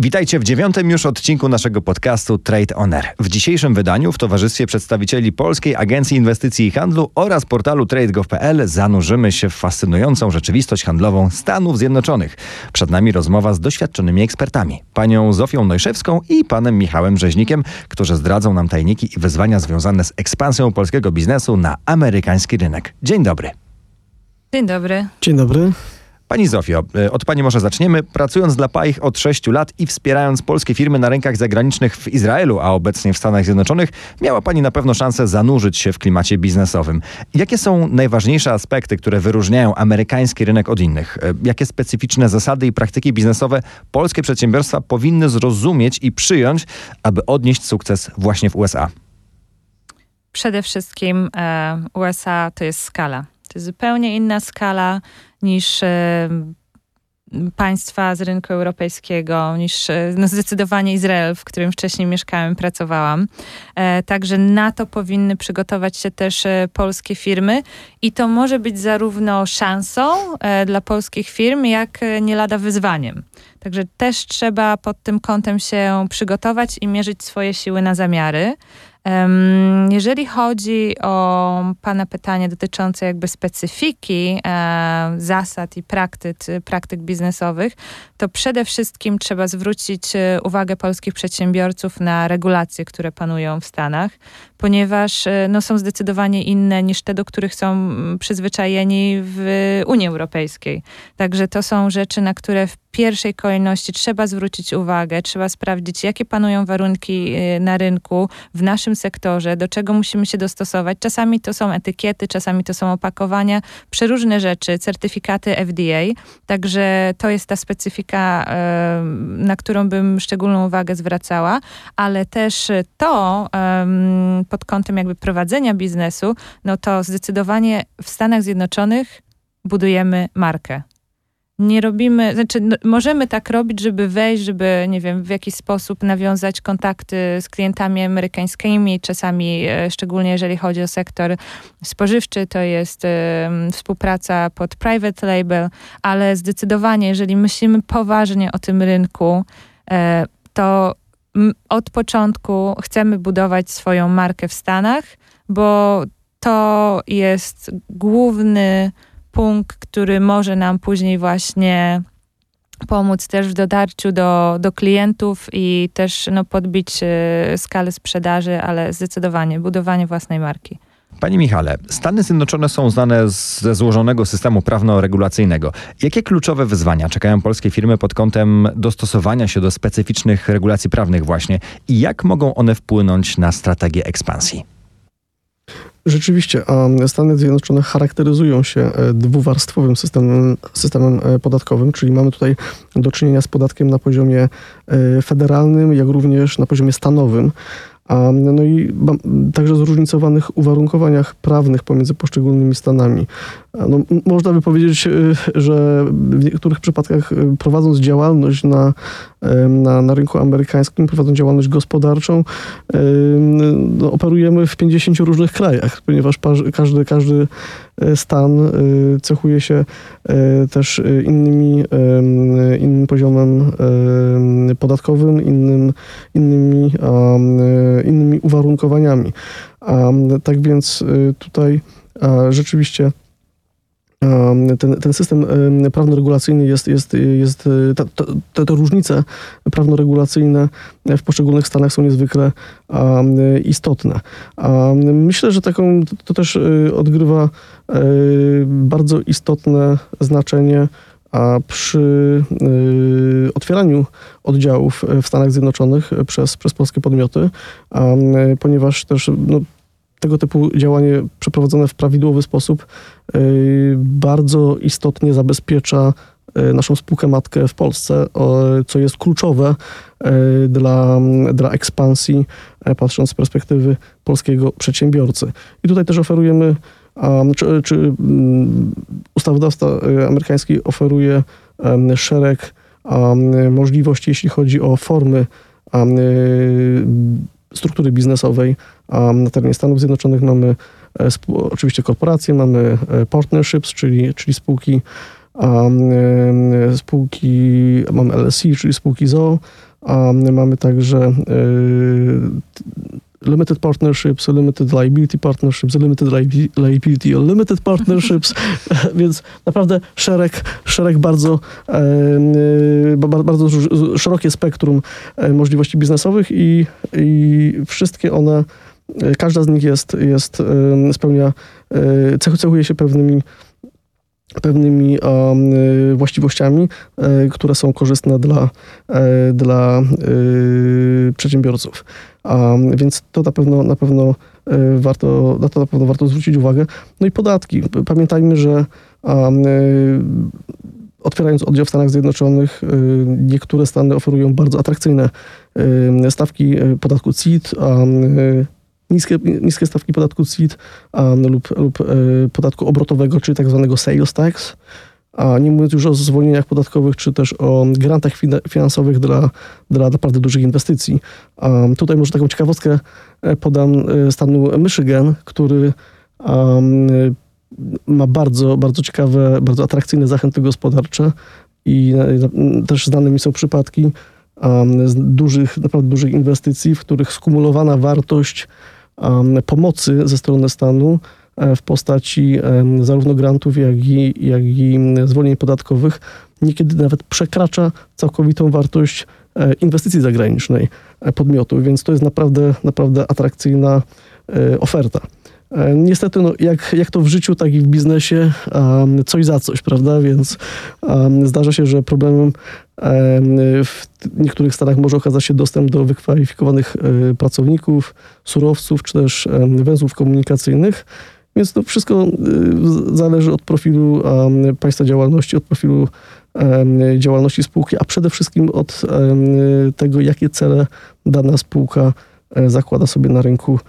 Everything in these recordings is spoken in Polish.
Witajcie w dziewiątym już odcinku naszego podcastu Trade Owner. W dzisiejszym wydaniu w towarzystwie przedstawicieli Polskiej Agencji Inwestycji i Handlu oraz portalu trade.gov.pl zanurzymy się w fascynującą rzeczywistość handlową Stanów Zjednoczonych. Przed nami rozmowa z doświadczonymi ekspertami, panią Zofią Nojszewską i panem Michałem Rzeźnikiem, którzy zdradzą nam tajniki i wyzwania związane z ekspansją polskiego biznesu na amerykański rynek. Dzień dobry. Dzień dobry. Dzień dobry. Pani Zofio, e, od Pani może zaczniemy. Pracując dla PAIH od 6 lat i wspierając polskie firmy na rynkach zagranicznych w Izraelu, a obecnie w Stanach Zjednoczonych, miała Pani na pewno szansę zanurzyć się w klimacie biznesowym. Jakie są najważniejsze aspekty, które wyróżniają amerykański rynek od innych? E, jakie specyficzne zasady i praktyki biznesowe polskie przedsiębiorstwa powinny zrozumieć i przyjąć, aby odnieść sukces właśnie w USA? Przede wszystkim e, USA to jest skala. To jest zupełnie inna skala niż e, państwa z rynku europejskiego, niż e, no zdecydowanie Izrael, w którym wcześniej mieszkałem, pracowałam. E, także na to powinny przygotować się też polskie firmy i to może być zarówno szansą dla polskich firm, jak nie lada wyzwaniem. Także też trzeba pod tym kątem się przygotować i mierzyć swoje siły na zamiary. Jeżeli chodzi o Pana pytanie dotyczące jakby specyfiki e, zasad i praktyk, praktyk biznesowych, to przede wszystkim trzeba zwrócić e, uwagę polskich przedsiębiorców na regulacje, które panują w Stanach, ponieważ e, no, są zdecydowanie inne niż te, do których są przyzwyczajeni w Unii Europejskiej. Także to są rzeczy, na które w pierwszej kolejności trzeba zwrócić uwagę, trzeba sprawdzić, jakie panują warunki y, na rynku, w naszym sektorze, do czego musimy się dostosować. Czasami to są etykiety, czasami to są opakowania, przeróżne rzeczy, certyfikaty FDA. Także to jest ta specyfika, y, na którą bym szczególną uwagę zwracała, ale też to pod kątem jakby prowadzenia biznesu, no to zdecydowanie w Stanach Zjednoczonych budujemy markę. Nie robimy, znaczy no, możemy tak robić, żeby wejść, żeby, nie wiem, w jakiś sposób nawiązać kontakty z klientami amerykańskimi, czasami, e, szczególnie jeżeli chodzi o sektor spożywczy, to jest e, współpraca pod private label, ale zdecydowanie, jeżeli myślimy poważnie o tym rynku, e, to od początku chcemy budować swoją markę w Stanach, bo to jest główny punkt, który może nam później właśnie pomóc też w dotarciu do, do klientów i też no, podbić y, skalę sprzedaży, ale zdecydowanie budowanie własnej marki. Panie Michale, Stany Zjednoczone są znane ze złożonego systemu prawno-regulacyjnego. Jakie kluczowe wyzwania czekają polskie firmy pod kątem dostosowania się do specyficznych regulacji prawnych właśnie i jak mogą one wpłynąć na strategię ekspansji? Rzeczywiście, Stany Zjednoczone charakteryzują się e, dwuwarstwowym systemem, systemem e, podatkowym, czyli mamy tutaj do czynienia z podatkiem na poziomie e, federalnym, jak również na poziomie stanowym. No i także zróżnicowanych uwarunkowaniach prawnych pomiędzy poszczególnymi stanami. No, można by powiedzieć, y, że w niektórych przypadkach y, prowadząc działalność na, na, na rynku amerykańskim, prowadząc działalność gospodarczą, no, operujemy w 50 różnych krajach, ponieważ każdy, każdy e, stan y, cechuje się e, też innymi, innym poziomem podatkowym, innym, innymi, innymi uwarunkowaniami. Tak więc tutaj rzeczywiście ten, ten system prawno-regulacyjny jest, jest, jest te, te, te różnice prawno-regulacyjne w poszczególnych stanach są niezwykle istotne. Myślę, że taką to też y, odgrywa y, bardzo istotne znaczenie a przy y, otwieraniu oddziałów w Stanach Zjednoczonych przez, przez polskie podmioty, ponieważ też no, tego typu działanie przeprowadzone w prawidłowy sposób y, bardzo istotnie zabezpiecza y, naszą spółkę matkę w Polsce, co jest kluczowe y, dla, dla ekspansji, patrząc z perspektywy polskiego przedsiębiorcy. I tutaj też oferujemy, czy, czy mm, ustawodawca amerykański oferuje szereg możliwości, jeśli chodzi o formy struktury biznesowej. Na terenie Stanów Zjednoczonych mamy e, oczywiście korporacje, mamy e, partnerships, czyli, czyli spółki spółki, mamy LSI, czyli spółki ZOO, mamy także limited partnerships, limited liability partnerships, limited liability, limited partnerships, więc naprawdę szereg, szereg bardzo, bardzo szerokie spektrum możliwości biznesowych i, i wszystkie one, każda z nich jest, jest spełnia, cechuje się pewnymi pewnymi um, właściwościami, um, które są korzystne dla, um, dla przedsiębiorców. więc to na pewno, na pewno warto, na to na pewno warto zwrócić uwagę. No i podatki. Pamiętajmy, że otwierając oddział w Stanach Zjednoczonych, niektóre stany oferują bardzo atrakcyjne stawki podatku CIT, niskie, niskie stawki podatku CIT lub, lub e, podatku obrotowego, czyli tak zwanego sales tax, a nie mówiąc już o zwolnieniach podatkowych, czy też o grantach finansowych dla, dla naprawdę dużych inwestycji. Tutaj może taką ciekawostkę e, podam e, stanu Michigan, który ma bardzo, bardzo ciekawe, bardzo atrakcyjne zachęty gospodarcze i też znane mi są przypadki z dużych, naprawdę dużych inwestycji, w których skumulowana wartość pomocy ze strony stanu e, w postaci zarówno grantów, jak i, jak i zwolnień podatkowych niekiedy nawet przekracza całkowitą wartość e, inwestycji zagranicznej e, podmiotu, więc to jest naprawdę, naprawdę atrakcyjna oferta. Niestety, no, jak, jak to w życiu, tak i w biznesie, coś za coś, prawda? Więc zdarza się, że problemem w niektórych stanach może okazać się dostęp do wykwalifikowanych e, pracowników, surowców czy też węzłów komunikacyjnych. Więc to wszystko e, zależy od profilu państwa działalności, od profilu działalności spółki, a przede wszystkim od tego, jakie cele dana spółka e, zakłada sobie na rynku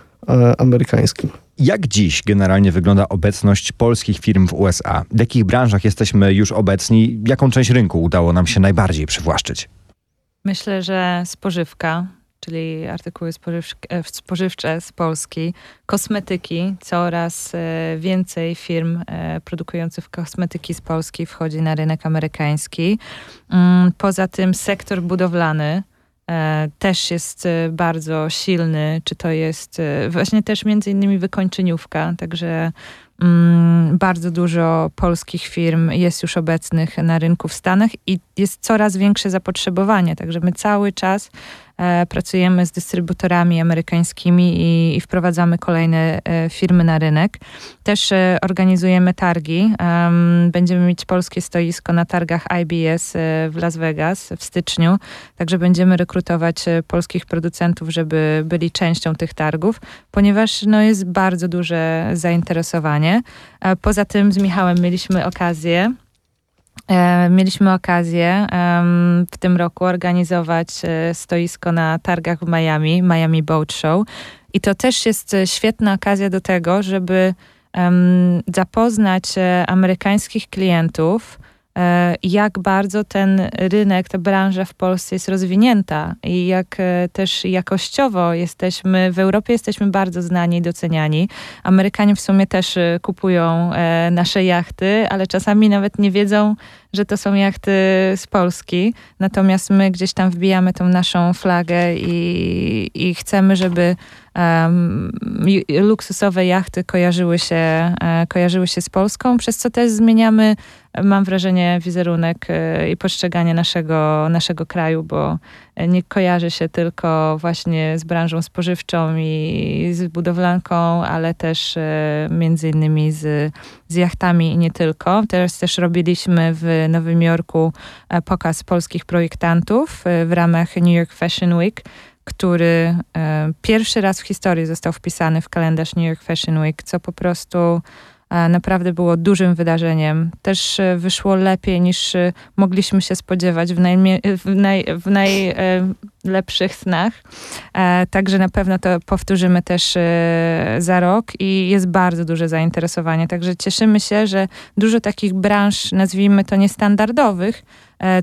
amerykańskim. Jak dziś generalnie wygląda obecność polskich firm w USA? W jakich branżach jesteśmy już obecni? Jaką część rynku udało nam się najbardziej przywłaszczyć? Myślę, że spożywka, czyli artykuły e, spożywcze z Polski, kosmetyki. Coraz e, więcej firm e, produkujących kosmetyki z Polski wchodzi na rynek amerykański. Mm, poza tym sektor budowlany też jest e, bardzo silny, czy to jest e, właśnie też między innymi wykończeniówka, także mm, bardzo dużo polskich firm jest już obecnych na rynku w Stanach i jest coraz większe zapotrzebowanie, także my cały czas E, pracujemy z dystrybutorami amerykańskimi i, i wprowadzamy kolejne e, firmy na rynek. Też e, organizujemy targi. Będziemy mieć polskie stoisko na targach IBS w Las Vegas w styczniu, także będziemy rekrutować polskich producentów, żeby byli częścią tych targów, ponieważ no, jest bardzo duże zainteresowanie. Poza tym z Michałem mieliśmy okazję E, mieliśmy okazję w tym roku organizować e, stoisko na targach w Miami, Miami Boat Show. I to też jest e, świetna okazja do tego, żeby zapoznać amerykańskich klientów E, jak bardzo ten rynek, ta branża w Polsce jest rozwinięta i jak e, też jakościowo jesteśmy, w Europie jesteśmy bardzo znani i doceniani. Amerykanie w sumie też e, kupują nasze jachty, ale czasami nawet nie wiedzą, że to są jachty z Polski. Natomiast my gdzieś tam wbijamy tą naszą flagę i, i chcemy, żeby um, luksusowe jachty kojarzyły się, kojarzyły się z Polską, przez co też zmieniamy mam wrażenie, wizerunek e, i postrzeganie naszego, naszego kraju, bo nie kojarzy się tylko właśnie z branżą spożywczą i z budowlanką, ale też e, między innymi z, z jachtami i nie tylko. Teraz też robiliśmy w Nowym Jorku e, pokaz polskich projektantów w ramach New York Fashion Week który pierwszy raz w historii został wpisany w kalendarz New York Fashion Week, co po prostu naprawdę było dużym wydarzeniem. Też e, wyszło lepiej niż e, mogliśmy się spodziewać w, w, naj, w najlepszych snach. E, także na pewno to powtórzymy też za rok i jest bardzo duże zainteresowanie. Także cieszymy się, że dużo takich branż, nazwijmy to niestandardowych,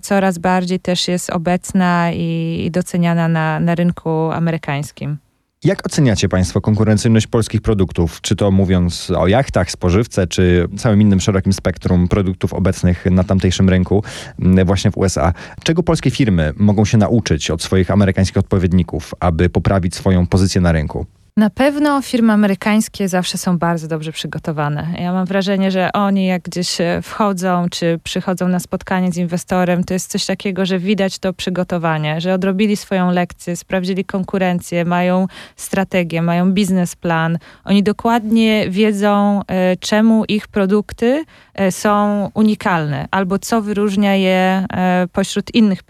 coraz bardziej też jest obecna i doceniana na, na rynku amerykańskim. Jak oceniacie Państwo konkurencyjność polskich produktów? Czy to mówiąc o jachtach, spożywce, czy całym innym szerokim spektrum produktów obecnych na tamtejszym rynku, mm, właśnie w USA? Czego polskie firmy mogą się nauczyć od swoich amerykańskich odpowiedników, aby poprawić swoją pozycję na rynku? Na pewno firmy amerykańskie zawsze są bardzo dobrze przygotowane. Ja mam wrażenie, że oni jak gdzieś e, wchodzą, czy przychodzą na spotkanie z inwestorem, to jest coś takiego, że widać to przygotowanie, że odrobili swoją lekcję, sprawdzili konkurencję, mają strategię, mają biznesplan. Oni dokładnie wiedzą, e, czemu ich produkty e, są unikalne, albo co wyróżnia je pośród innych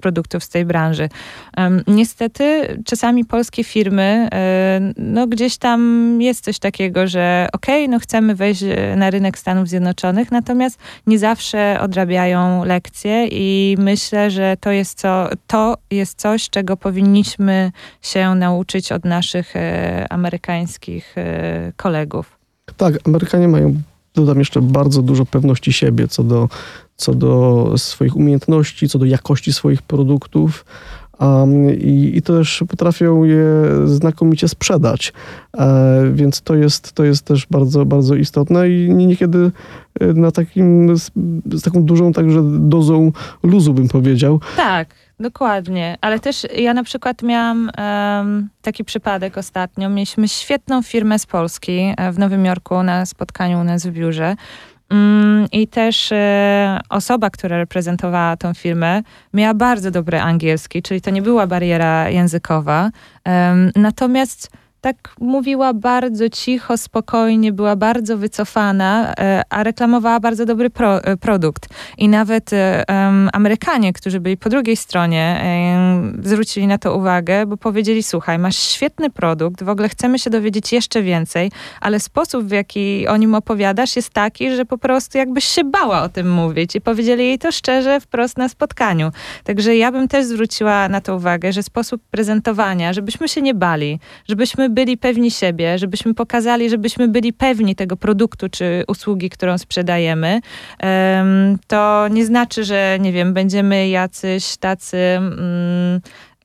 produktów z tej branży. Niestety czasami polskie firmy no gdzieś tam jest coś takiego, że okej, okay, no chcemy wejść na rynek Stanów Zjednoczonych, natomiast nie zawsze odrabiają lekcje i myślę, że to jest, co, to jest coś, czego powinniśmy się nauczyć od naszych e, amerykańskich e, kolegów. Tak, Amerykanie mają, dodam jeszcze, bardzo dużo pewności siebie co do, co do swoich umiejętności, co do jakości swoich produktów. Um, i, I też potrafią je znakomicie sprzedać. E, więc to jest, to jest też bardzo, bardzo istotne i niekiedy e, na takim, z, z taką dużą także dozą luzu bym powiedział. Tak. Dokładnie, ale też ja na przykład miałam um, taki przypadek ostatnio. Mieliśmy świetną firmę z Polski e, w Nowym Jorku na spotkaniu u nas w biurze. Mm, I też e, osoba, która reprezentowała tą firmę, miała bardzo dobry angielski, czyli to nie była bariera językowa. Natomiast tak mówiła bardzo cicho, spokojnie, była bardzo wycofana, e, a reklamowała bardzo dobry pro, e, produkt. I nawet um, Amerykanie, którzy byli po drugiej stronie, um, zwrócili na to uwagę, bo powiedzieli: Słuchaj, masz świetny produkt, w ogóle chcemy się dowiedzieć jeszcze więcej, ale sposób, w jaki o nim opowiadasz, jest taki, że po prostu jakbyś się bała o tym mówić. I powiedzieli jej to szczerze, wprost na spotkaniu. Także ja bym też zwróciła na to uwagę, że sposób prezentowania, żebyśmy się nie bali, żebyśmy byli pewni siebie, żebyśmy pokazali, żebyśmy byli pewni tego produktu czy usługi, którą sprzedajemy, to nie znaczy, że nie wiem, będziemy jacyś tacy. Mm,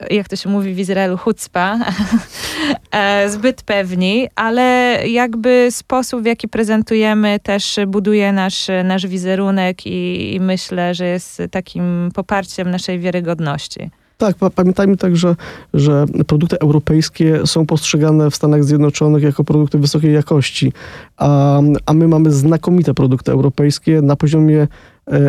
jak to się mówi w Izraelu, chucpa, e, zbyt pewni, ale jakby sposób, w jaki prezentujemy, też buduje nasz, nasz wizerunek i, i myślę, że jest takim poparciem naszej wiarygodności. Tak, pamiętajmy także, że produkty europejskie są postrzegane w Stanach Zjednoczonych jako produkty wysokiej jakości, a, a my mamy znakomite produkty europejskie na poziomie e,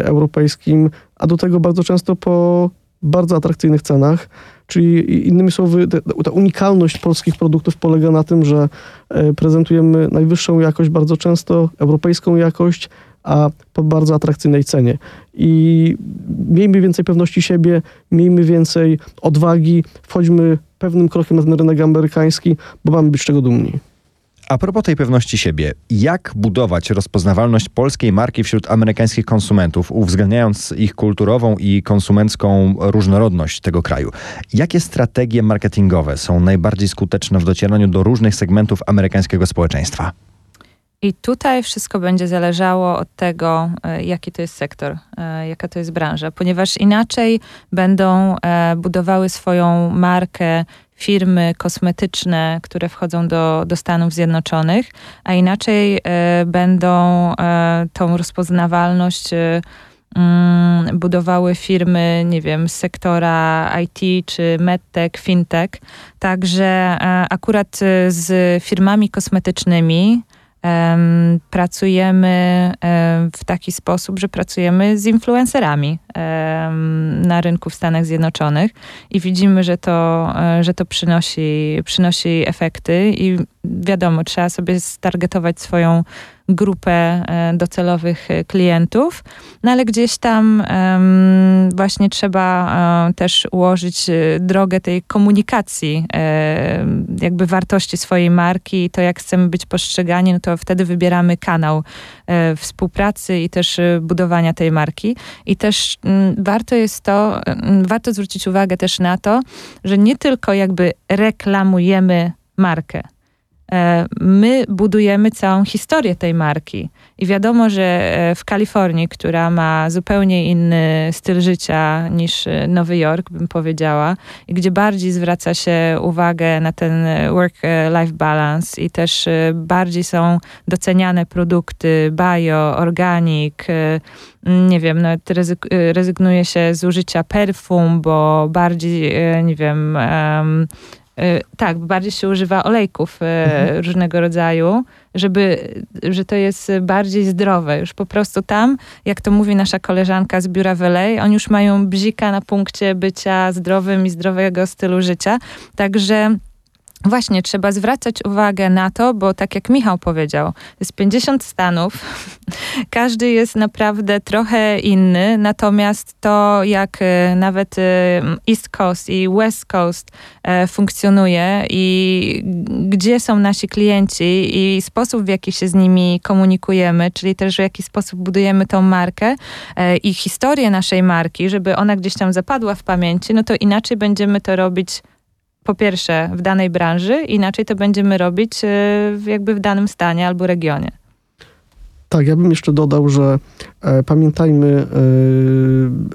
europejskim, a do tego bardzo często po bardzo atrakcyjnych cenach. Czyli innymi słowy, ta unikalność polskich produktów polega na tym, że e, prezentujemy najwyższą jakość bardzo często, europejską jakość, a po bardzo atrakcyjnej cenie. I miejmy więcej pewności siebie, miejmy więcej odwagi, wchodźmy pewnym krokiem na ten rynek amerykański, bo mamy być czego dumni. A propos tej pewności siebie, jak budować rozpoznawalność polskiej marki wśród amerykańskich konsumentów, uwzględniając ich kulturową i konsumencką różnorodność tego kraju? Jakie strategie marketingowe są najbardziej skuteczne w docieraniu do różnych segmentów amerykańskiego społeczeństwa? I tutaj wszystko będzie zależało od tego, e, jaki to jest sektor, e, jaka to jest branża, ponieważ inaczej będą e, budowały swoją markę firmy kosmetyczne, które wchodzą do, do Stanów Zjednoczonych, a inaczej będą tą rozpoznawalność mm, budowały firmy, nie wiem, z sektora IT czy medtech, fintech. Także akurat z firmami kosmetycznymi pracujemy w taki sposób, że pracujemy z influencerami na rynku w Stanach Zjednoczonych i widzimy, że to, e, że to przynosi, przynosi efekty i wiadomo, trzeba sobie stargetować swoją grupę e, docelowych e, klientów, no ale gdzieś tam właśnie trzeba um, też ułożyć drogę tej komunikacji, jakby wartości swojej marki i to, jak chcemy być postrzegani, no to wtedy wybieramy kanał współpracy i też budowania tej marki. I też mm, warto jest to, warto zwrócić uwagę też na to, że nie tylko jakby reklamujemy markę, E, my budujemy całą historię tej marki. I wiadomo, że e, w Kalifornii, która ma zupełnie inny styl życia niż e, Nowy Jork, bym powiedziała, i gdzie bardziej zwraca się uwagę na ten work-life balance i też bardziej są doceniane produkty bio, organik, nie wiem, nawet rezygnuje się z użycia perfum, bo bardziej, nie wiem, E, tak, bardziej się używa olejków e, mhm. różnego rodzaju, żeby, że to jest bardziej zdrowe. Już po prostu tam, jak to mówi nasza koleżanka z biura w LA, oni już mają bzika na punkcie bycia zdrowym i zdrowego stylu życia. Także Właśnie, trzeba zwracać uwagę na to, bo tak jak Michał powiedział, jest 50 stanów, każdy jest naprawdę trochę inny, natomiast to, jak e, nawet e, East Coast i West Coast e, funkcjonuje i gdzie są nasi klienci i sposób, w jaki się z nimi komunikujemy, czyli też w jaki sposób budujemy tą markę i historię naszej marki, żeby ona gdzieś tam zapadła w pamięci, no to inaczej będziemy to robić po pierwsze w danej branży, inaczej to będziemy robić e, jakby w danym stanie albo regionie. Tak, ja bym jeszcze dodał, że e, pamiętajmy,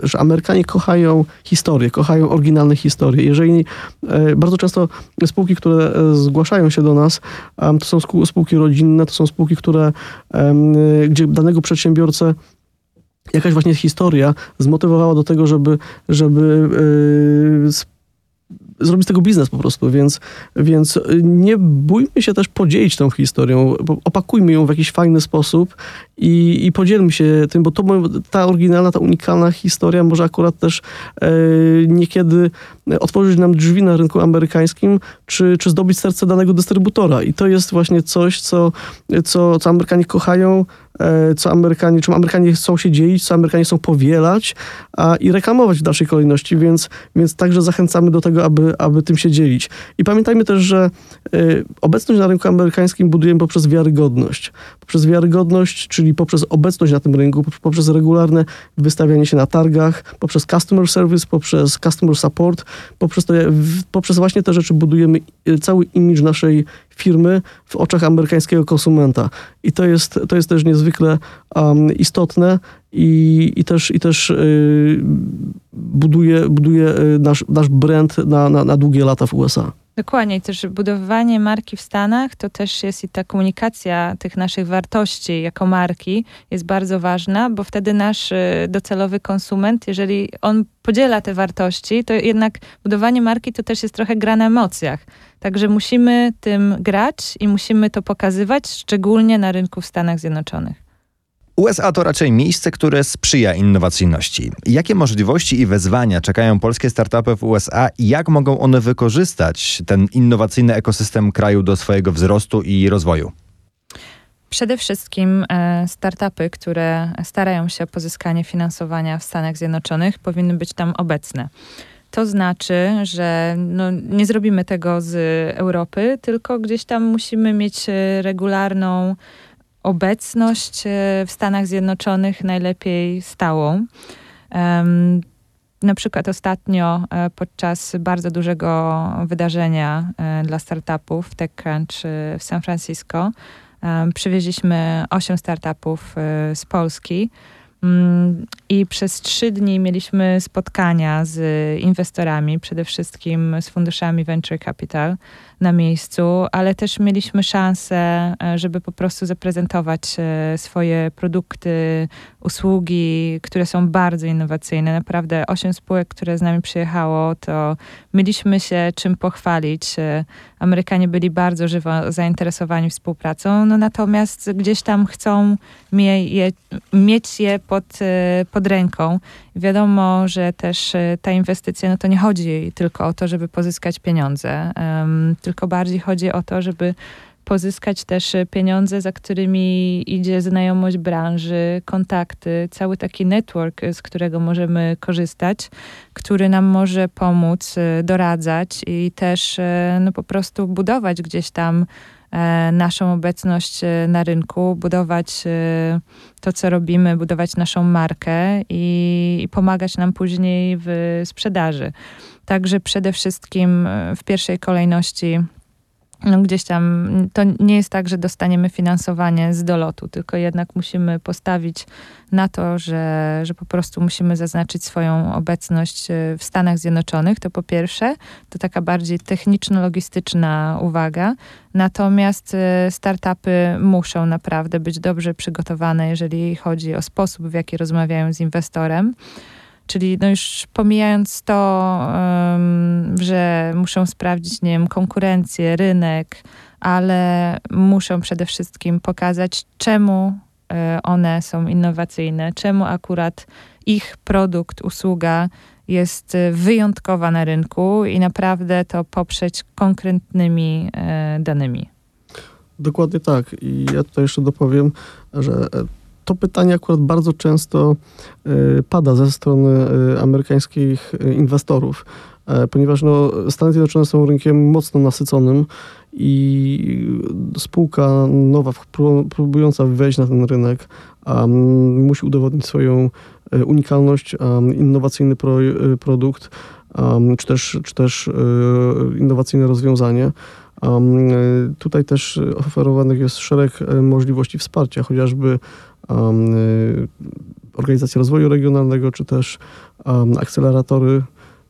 e, że Amerykanie kochają historię, kochają oryginalne historie. Jeżeli e, bardzo często spółki, które e, zgłaszają się do nas, to są spółki rodzinne, to są spółki, które, gdzie danego przedsiębiorcę jakaś właśnie historia zmotywowała do tego, żeby, żeby zrobić z tego biznes po prostu, więc, więc nie bójmy się też podzielić tą historią, opakujmy ją w jakiś fajny sposób i, i podzielmy się tym, bo to ta oryginalna, ta unikalna historia może akurat też e, niekiedy otworzyć nam drzwi na rynku amerykańskim, czy, czy zdobyć serce danego dystrybutora. I to jest właśnie coś, co, co, co Amerykanie kochają, co Amerykanie, czym Amerykanie chcą się dzielić, co Amerykanie chcą powielać a, i reklamować w dalszej kolejności, więc, więc także zachęcamy do tego, aby, aby tym się dzielić. I pamiętajmy też, że y, obecność na rynku amerykańskim budujemy poprzez wiarygodność. Poprzez wiarygodność, czyli poprzez obecność na tym rynku, poprzez regularne wystawianie się na targach, poprzez customer service, poprzez customer support, poprzez, to, poprzez właśnie te rzeczy budujemy y, cały imidż naszej firmy w oczach amerykańskiego konsumenta. I to jest, to jest też niezwykle um, istotne i, i też, i też yy, buduje, buduje y, nasz, nasz brand na, na, na długie lata w USA. Dokładnie. I też budowanie marki w Stanach to też jest i ta komunikacja tych naszych wartości jako marki jest bardzo ważna, bo wtedy nasz y, docelowy konsument, jeżeli on podziela te wartości, to jednak budowanie marki to też jest trochę gra na emocjach. Także musimy tym grać i musimy to pokazywać, szczególnie na rynku w Stanach Zjednoczonych. USA to raczej miejsce, które sprzyja innowacyjności. Jakie możliwości i wyzwania czekają polskie startupy w USA i jak mogą one wykorzystać ten innowacyjny ekosystem kraju do swojego wzrostu i rozwoju? Przede wszystkim e, startupy, które starają się o pozyskanie finansowania w Stanach Zjednoczonych, powinny być tam obecne. To znaczy, że no, nie zrobimy tego z Europy, tylko gdzieś tam musimy mieć e, regularną obecność e, w Stanach Zjednoczonych najlepiej stałą. Na przykład ostatnio e, podczas bardzo dużego wydarzenia e, dla startupów TechCrunch w San Francisco przywieźliśmy 8 startupów z Polski. Mm, I przez trzy dni mieliśmy spotkania z inwestorami, przede wszystkim z funduszami Venture Capital na miejscu, ale też mieliśmy szansę, e, żeby po prostu zaprezentować e, swoje produkty, usługi, które są bardzo innowacyjne. Naprawdę osiem spółek, które z nami przyjechało, to mieliśmy się czym pochwalić. E, Amerykanie byli bardzo żywo zainteresowani współpracą, no natomiast gdzieś tam chcą mie je, mieć je pod, pod ręką. Wiadomo, że też ta inwestycja, no to nie chodzi tylko o to, żeby pozyskać pieniądze, um, tylko bardziej chodzi o to, żeby pozyskać też pieniądze, za którymi idzie znajomość branży, kontakty, cały taki network, z którego możemy korzystać, który nam może pomóc, e, doradzać i też e, no, po prostu budować gdzieś tam e, naszą obecność na rynku, budować to, co robimy, budować naszą markę i, i pomagać nam później w sprzedaży. Także przede wszystkim w pierwszej kolejności no gdzieś tam to nie jest tak, że dostaniemy finansowanie z dolotu, tylko jednak musimy postawić na to, że, że po prostu musimy zaznaczyć swoją obecność e, w Stanach Zjednoczonych. To po pierwsze, to taka bardziej techniczno-logistyczna uwaga. Natomiast e, startupy muszą naprawdę być dobrze przygotowane, jeżeli chodzi o sposób, w jaki rozmawiają z inwestorem. Czyli no już pomijając to, że muszą sprawdzić, nie wiem, konkurencję, rynek, ale muszą przede wszystkim pokazać, czemu e, one są innowacyjne, czemu akurat ich produkt, usługa jest e, wyjątkowa na rynku i naprawdę to poprzeć konkretnymi e, danymi. Dokładnie tak. I ja tutaj jeszcze dopowiem, że to pytanie akurat bardzo często y, pada ze strony y, amerykańskich y, inwestorów, e, ponieważ no, Stany Zjednoczone są rynkiem mocno nasyconym i spółka nowa, próbująca wejść na ten rynek, um, musi udowodnić swoją unikalność, um, innowacyjny pro, produkt, um, czy też, czy też innowacyjne rozwiązanie. Tutaj też oferowanych jest szereg możliwości wsparcia, chociażby um, organizacji rozwoju regionalnego, czy też um, akceleratory.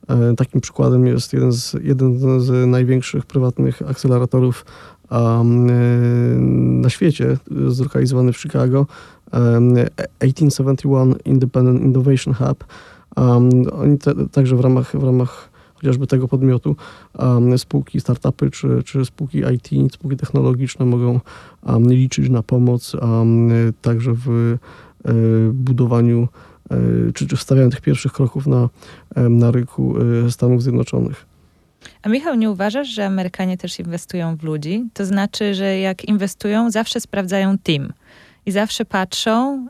E, takim przykładem jest jeden z, jeden z największych prywatnych akceleratorów um, na świecie, zlokalizowany w Chicago, 1871 Independent Innovation Hub. oni te, także w ramach, w ramach chociażby tego podmiotu spółki, startupy czy, czy spółki IT, spółki technologiczne mogą liczyć na pomoc także w y, budowaniu y, czy, czy w tych pierwszych kroków na, na rynku y, Stanów Zjednoczonych. A Michał, nie uważasz, że Amerykanie też inwestują w ludzi? To znaczy, że jak inwestują, zawsze sprawdzają team i zawsze patrzą,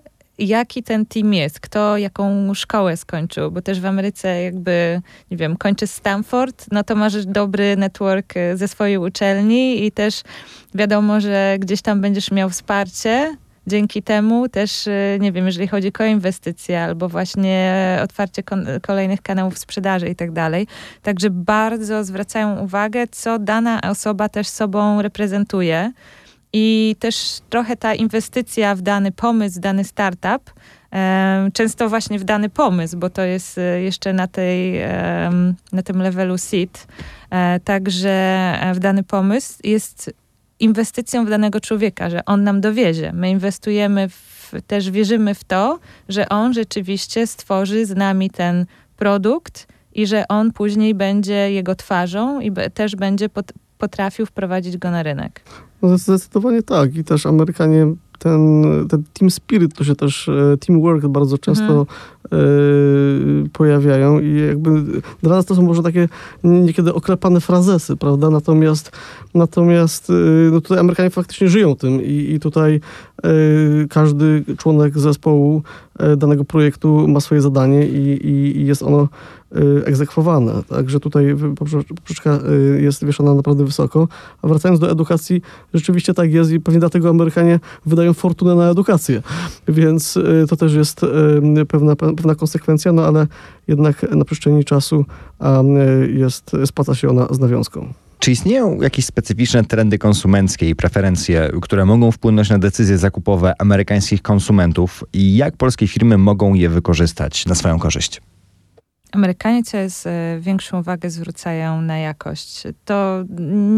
jaki ten team jest, kto jaką szkołę skończył, bo też w Ameryce jakby, nie wiem, kończysz Stanford, no to masz dobry network e, ze swojej uczelni i też wiadomo, że gdzieś tam będziesz miał wsparcie, dzięki temu też, e, nie wiem, jeżeli chodzi o koinwestycje albo właśnie otwarcie kolejnych kanałów sprzedaży i tak dalej. Także bardzo zwracają uwagę, co dana osoba też sobą reprezentuje. I też trochę ta inwestycja w dany pomysł, dany startup, często właśnie w dany pomysł, bo to jest e, jeszcze na, tej, na tym levelu seed, e, także e, w dany pomysł jest inwestycją w danego człowieka, że on nam dowiezie. My inwestujemy, w, też wierzymy w to, że on rzeczywiście stworzy z nami ten produkt i że on później będzie jego twarzą i też będzie potrafił wprowadzić go na rynek. No zdecydowanie tak. I też Amerykanie ten, ten team spirit, to się też e, teamwork bardzo często mhm. y, pojawiają i jakby dla nas to są może takie niekiedy oklepane frazesy, prawda? Natomiast natomiast y, no tutaj Amerykanie faktycznie żyją tym i, i tutaj każdy członek zespołu danego projektu ma swoje zadanie i, i, i jest ono Y, egzekwowane. Także tutaj poprzeczka y, jest wieszana naprawdę wysoko. A wracając do edukacji, rzeczywiście tak jest i pewnie dlatego Amerykanie wydają fortunę na edukację. Więc y, to też jest pewna, pewna konsekwencja, no ale jednak na przestrzeni czasu jest, spłaca się ona z nawiązką. Czy istnieją jakieś specyficzne trendy konsumenckie i preferencje, które mogą wpłynąć na decyzje zakupowe amerykańskich konsumentów i jak polskie firmy mogą je wykorzystać na swoją korzyść? Amerykanie coraz e, większą uwagę zwracają na jakość. To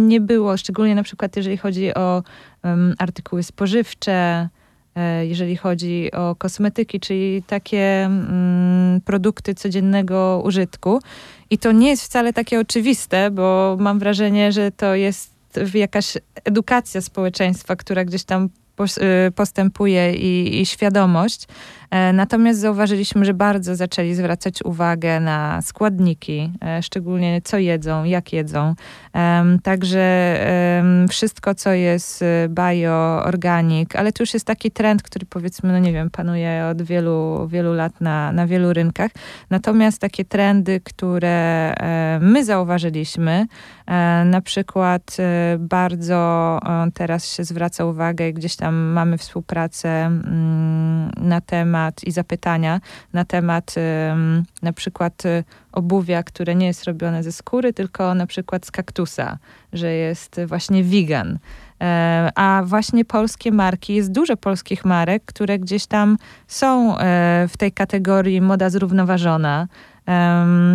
nie było, szczególnie na przykład jeżeli chodzi o um, artykuły spożywcze, e, jeżeli chodzi o kosmetyki, czyli takie um, produkty codziennego użytku. I to nie jest wcale takie oczywiste, bo mam wrażenie, że to jest jakaś edukacja społeczeństwa, która gdzieś tam y, postępuje i, i świadomość. E, natomiast zauważyliśmy, że bardzo zaczęli zwracać uwagę na składniki, e, szczególnie co jedzą, jak jedzą. Także wszystko, co jest e, bio, organic, ale to już jest taki trend, który powiedzmy, no nie wiem, panuje od wielu, wielu lat na, na wielu rynkach. Natomiast takie trendy, które my zauważyliśmy, na przykład bardzo teraz się zwraca uwagę, gdzieś tam mamy współpracę mm, na temat i zapytania na temat na przykład y, obuwia, które nie jest robione ze skóry, tylko na przykład z kaktusa, że jest właśnie vegan. E, a właśnie polskie marki, jest dużo polskich marek, które gdzieś tam są e, w tej kategorii moda zrównoważona.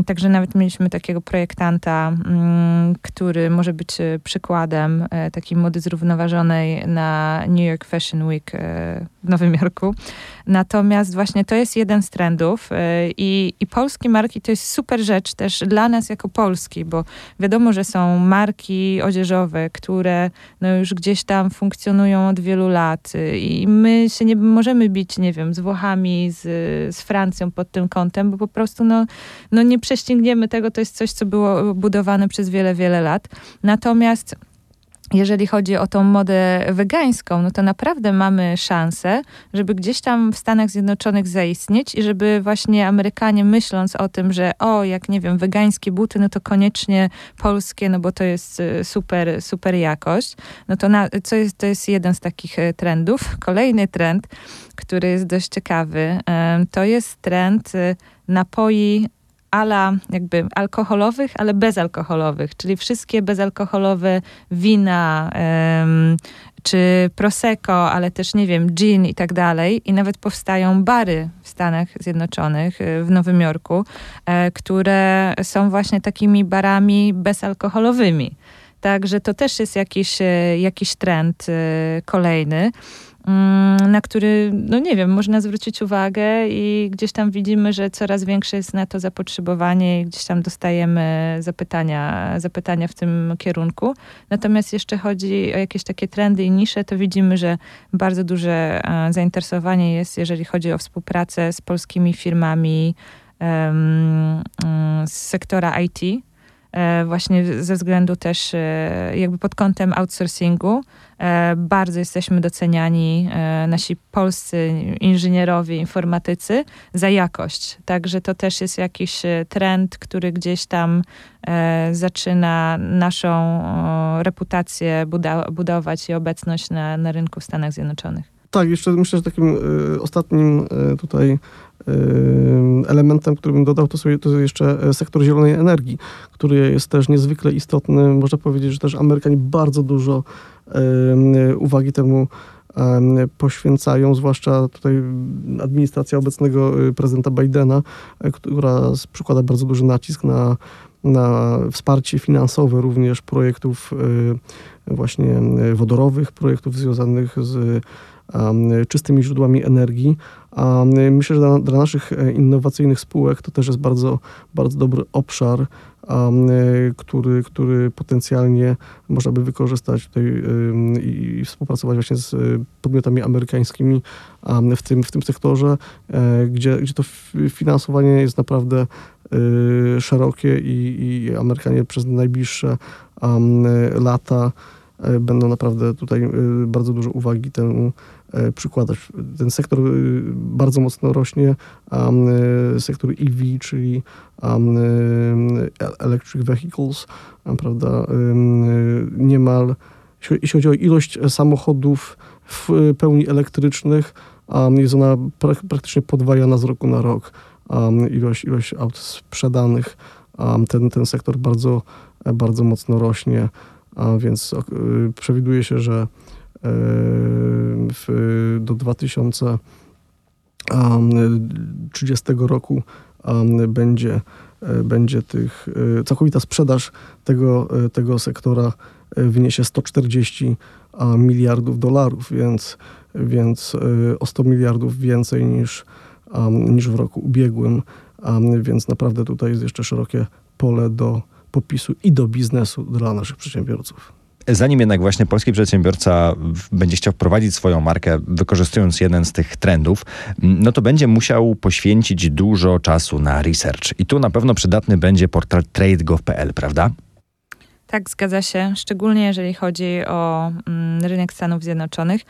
Także nawet mieliśmy takiego projektanta, um, który może być e, przykładem e, takiej mody zrównoważonej na New York Fashion Week e, w Nowym Jorku. Natomiast właśnie to jest jeden z trendów i, i polskie marki to jest super rzecz też dla nas jako Polski, bo wiadomo, że są marki odzieżowe, które no już gdzieś tam funkcjonują od wielu lat i my się nie możemy bić, nie wiem, z Włochami, z, z Francją pod tym kątem, bo po prostu no, no nie prześcigniemy tego, to jest coś, co było budowane przez wiele, wiele lat. Natomiast jeżeli chodzi o tą modę wegańską, no to naprawdę mamy szansę, żeby gdzieś tam w Stanach Zjednoczonych zaistnieć i żeby właśnie Amerykanie myśląc o tym, że o, jak nie wiem, wegańskie buty, no to koniecznie polskie, no bo to jest y, super, super jakość. No to, na, co jest, to jest jeden z takich y, trendów. Kolejny trend, który jest dość ciekawy, to jest trend y, napoi ala jakby alkoholowych, ale bezalkoholowych, czyli wszystkie bezalkoholowe wina, czy prosecco, ale też nie wiem, gin i tak dalej. I nawet powstają bary w Stanach Zjednoczonych, y, w Nowym Jorku, e, które są właśnie takimi barami bezalkoholowymi. Także to też jest jakiś, e, jakiś trend e, kolejny. Mm, na który, no nie wiem, można zwrócić uwagę i gdzieś tam widzimy, że coraz większe jest na to zapotrzebowanie i gdzieś tam dostajemy zapytania, zapytania w tym kierunku. Natomiast jeszcze chodzi o jakieś takie trendy i nisze, to widzimy, że bardzo duże e, zainteresowanie jest, jeżeli chodzi o współpracę z polskimi firmami um, z sektora IT, e, właśnie ze względu też e, jakby pod kątem outsourcingu, bardzo jesteśmy doceniani, e, nasi polscy inżynierowie, informatycy, za jakość. Także to też jest jakiś e, trend, który gdzieś tam zaczyna naszą reputację budować i obecność na, na rynku w Stanach Zjednoczonych. Tak, jeszcze myślę, że takim ostatnim tutaj elementem, który bym dodał, to, sobie, to jeszcze sektor zielonej energii, który jest też niezwykle istotny. Można powiedzieć, że też Amerykanie bardzo dużo uwagi temu poświęcają, zwłaszcza tutaj administracja obecnego y, prezydenta Bidena, e, która przykłada bardzo duży nacisk na, na wsparcie finansowe również projektów y, właśnie wodorowych, projektów związanych z czystymi źródłami energii. Myślę, że dla, dla, naszych e, innowacyjnych spółek to też jest bardzo, bardzo dobry obszar, który, który potencjalnie można by wykorzystać tutaj i współpracować właśnie z podmiotami amerykańskimi w tym, w tym sektorze, e, gdzie, gdzie to finansowanie jest naprawdę szerokie i, i Amerykanie przez najbliższe lata będą naprawdę tutaj bardzo dużo uwagi temu przykładać. Ten sektor bardzo mocno rośnie, sektor EV, czyli electric vehicles, prawda, niemal, jeśli chodzi o ilość samochodów w pełni elektrycznych, jest ona praktycznie podwajana z roku na rok. Ilość, ilość aut sprzedanych, ten, ten sektor bardzo, bardzo mocno rośnie, więc przewiduje się, że w, do 2030 roku będzie, będzie tych, e, całkowita sprzedaż tego, e, tego sektora e, wyniesie 140 miliardów dolarów, więc, więc o 100 miliardów więcej niż, niż w roku ubiegłym, więc naprawdę tutaj jest jeszcze szerokie pole do popisu i do biznesu dla naszych przedsiębiorców. Zanim jednak właśnie polski przedsiębiorca będzie chciał wprowadzić swoją markę, wykorzystując jeden z tych trendów, no to będzie musiał poświęcić dużo czasu na research. I tu na pewno przydatny będzie portal trade.gov.pl, prawda? Tak, zgadza się, szczególnie jeżeli chodzi o mm, rynek Stanów Zjednoczonych.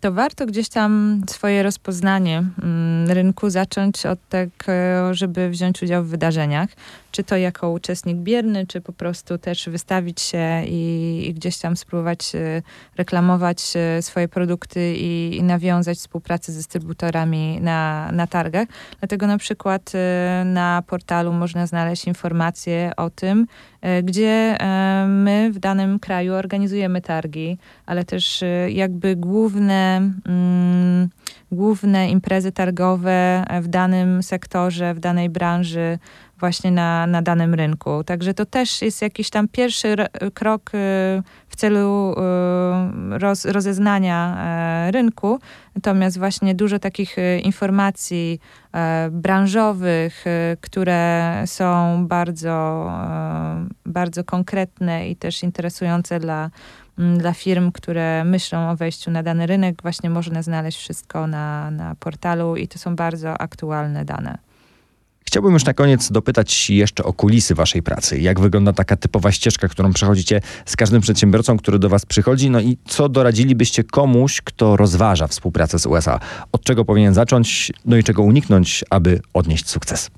To warto gdzieś tam swoje rozpoznanie mm, rynku zacząć od tego, żeby wziąć udział w wydarzeniach. Czy to jako uczestnik bierny, czy po prostu też wystawić się i, i gdzieś tam spróbować e, reklamować e, swoje produkty i, i, nawiązać współpracę z dystrybutorami na, na targach. Dlatego na przykład e, na portalu można znaleźć informacje o tym, gdzie my w danym kraju organizujemy targi, ale też jakby główne mm, główne imprezy targowe w danym sektorze, w danej branży, właśnie na, na danym rynku. Także to też jest jakiś tam pierwszy krok y, w celu y, roz, rozeznania e, rynku. Natomiast właśnie dużo takich y, informacji e, branżowych, które są bardzo, e, bardzo konkretne i też interesujące dla dla firm, które myślą o wejściu na dany rynek, właśnie można znaleźć wszystko na, na portalu i to są bardzo aktualne dane. Chciałbym już na koniec dopytać jeszcze o kulisy waszej pracy. Jak wygląda taka typowa ścieżka, którą przechodzicie z każdym przedsiębiorcą, który do was przychodzi? No i co doradzilibyście komuś, kto rozważa współpracę z USA? Od czego powinien zacząć, no i czego uniknąć, aby odnieść sukces?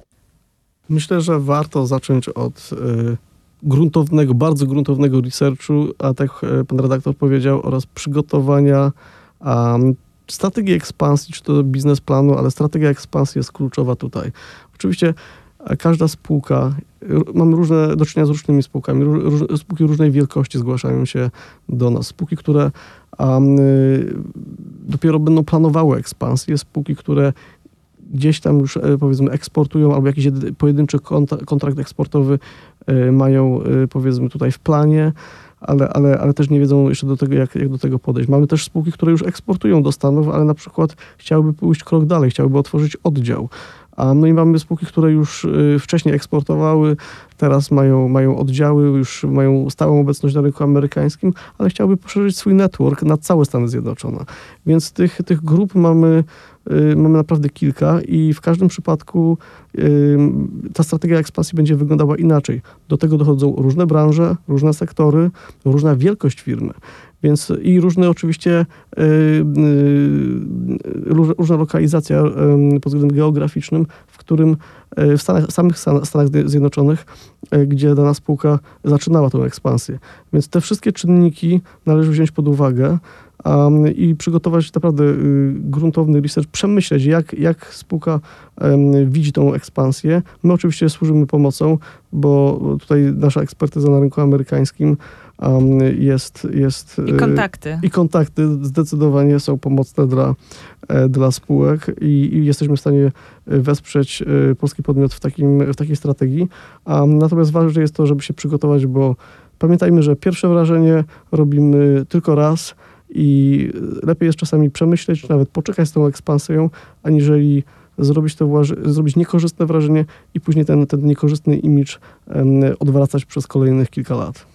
Myślę, że warto zacząć od y, gruntownego, bardzo gruntownego researchu, a tak e, pan redaktor powiedział, oraz przygotowania um, strategii ekspansji, czy to biznesplanu, ale strategia ekspansji jest kluczowa tutaj. Oczywiście e, każda spółka, mamy różne, do czynienia z różnymi spółkami, róż, spółki różnej wielkości zgłaszają się do nas. Spółki, które um, dopiero będą planowały ekspansję, spółki, które gdzieś tam już powiedzmy eksportują albo jakiś pojedynczy kontrakt eksportowy Y, mają y, powiedzmy tutaj w planie, ale, ale, ale też nie wiedzą jeszcze do tego, jak, jak do tego podejść. Mamy też spółki, które już eksportują do Stanów, ale na przykład chciałyby pójść krok dalej, chciałyby otworzyć oddział. A no i mamy spółki, które już wcześniej eksportowały, teraz mają, mają oddziały, już mają stałą obecność na rynku amerykańskim, ale chciałyby poszerzyć swój network na całe Stany Zjednoczone. Więc tych, tych grup mamy mamy naprawdę kilka i w każdym przypadku y, ta strategia ekspansji będzie wyglądała inaczej. Do tego dochodzą różne branże, różne sektory, różna wielkość firmy. Więc i różne oczywiście y, różna lokalizacja pod względem geograficznym, w którym w Stanach, samych Stanach Zjednoczonych, gdzie dana spółka zaczynała tę ekspansję. Więc te wszystkie czynniki należy wziąć pod uwagę, i przygotować naprawdę y, gruntowny research, przemyśleć, jak, jak spółka widzi tą ekspansję. My oczywiście służymy pomocą, bo tutaj nasza ekspertyza na rynku amerykańskim jest, jest... I kontakty. I kontakty zdecydowanie są pomocne dla, e, dla spółek i, i jesteśmy w stanie wesprzeć e, polski podmiot w, takim, w takiej strategii. Natomiast ważne jest to, żeby się przygotować, bo pamiętajmy, że pierwsze wrażenie robimy tylko raz, i lepiej jest czasami przemyśleć, nawet poczekać z tą ekspansją, aniżeli zrobić, to, zrobić niekorzystne wrażenie i później ten, ten niekorzystny imidż odwracać przez kolejnych kilka lat.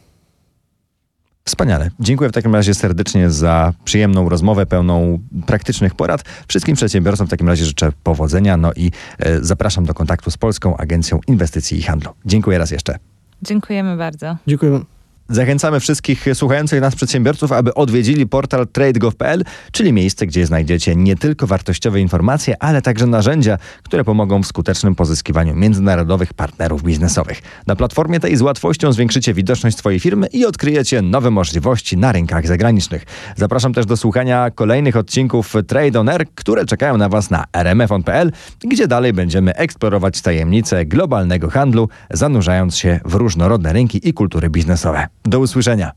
Wspaniale. Dziękuję w takim razie serdecznie za przyjemną rozmowę pełną praktycznych porad. Wszystkim przedsiębiorcom w takim razie życzę powodzenia, no i e, zapraszam do kontaktu z Polską Agencją Inwestycji i Handlu. Dziękuję raz jeszcze. Dziękujemy bardzo. Dziękujemy. Zachęcamy wszystkich słuchających nas przedsiębiorców, aby odwiedzili portal trade.gov.pl, czyli miejsce, gdzie znajdziecie nie tylko wartościowe informacje, ale także narzędzia, które pomogą w skutecznym pozyskiwaniu międzynarodowych partnerów biznesowych. Na platformie tej z łatwością zwiększycie widoczność swojej firmy i odkryjecie nowe możliwości na rynkach zagranicznych. Zapraszam też do słuchania kolejnych odcinków Trade On Air, które czekają na Was na rmfon.pl, gdzie dalej będziemy eksplorować tajemnice globalnego handlu, zanurzając się w różnorodne rynki i kultury biznesowe. Do usłyszenia.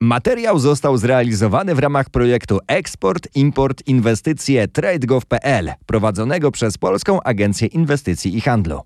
Materiał został zrealizowany w ramach projektu Eksport, Import, Inwestycje TradeGov.pl prowadzonego przez Polską Agencję Inwestycji i Handlu.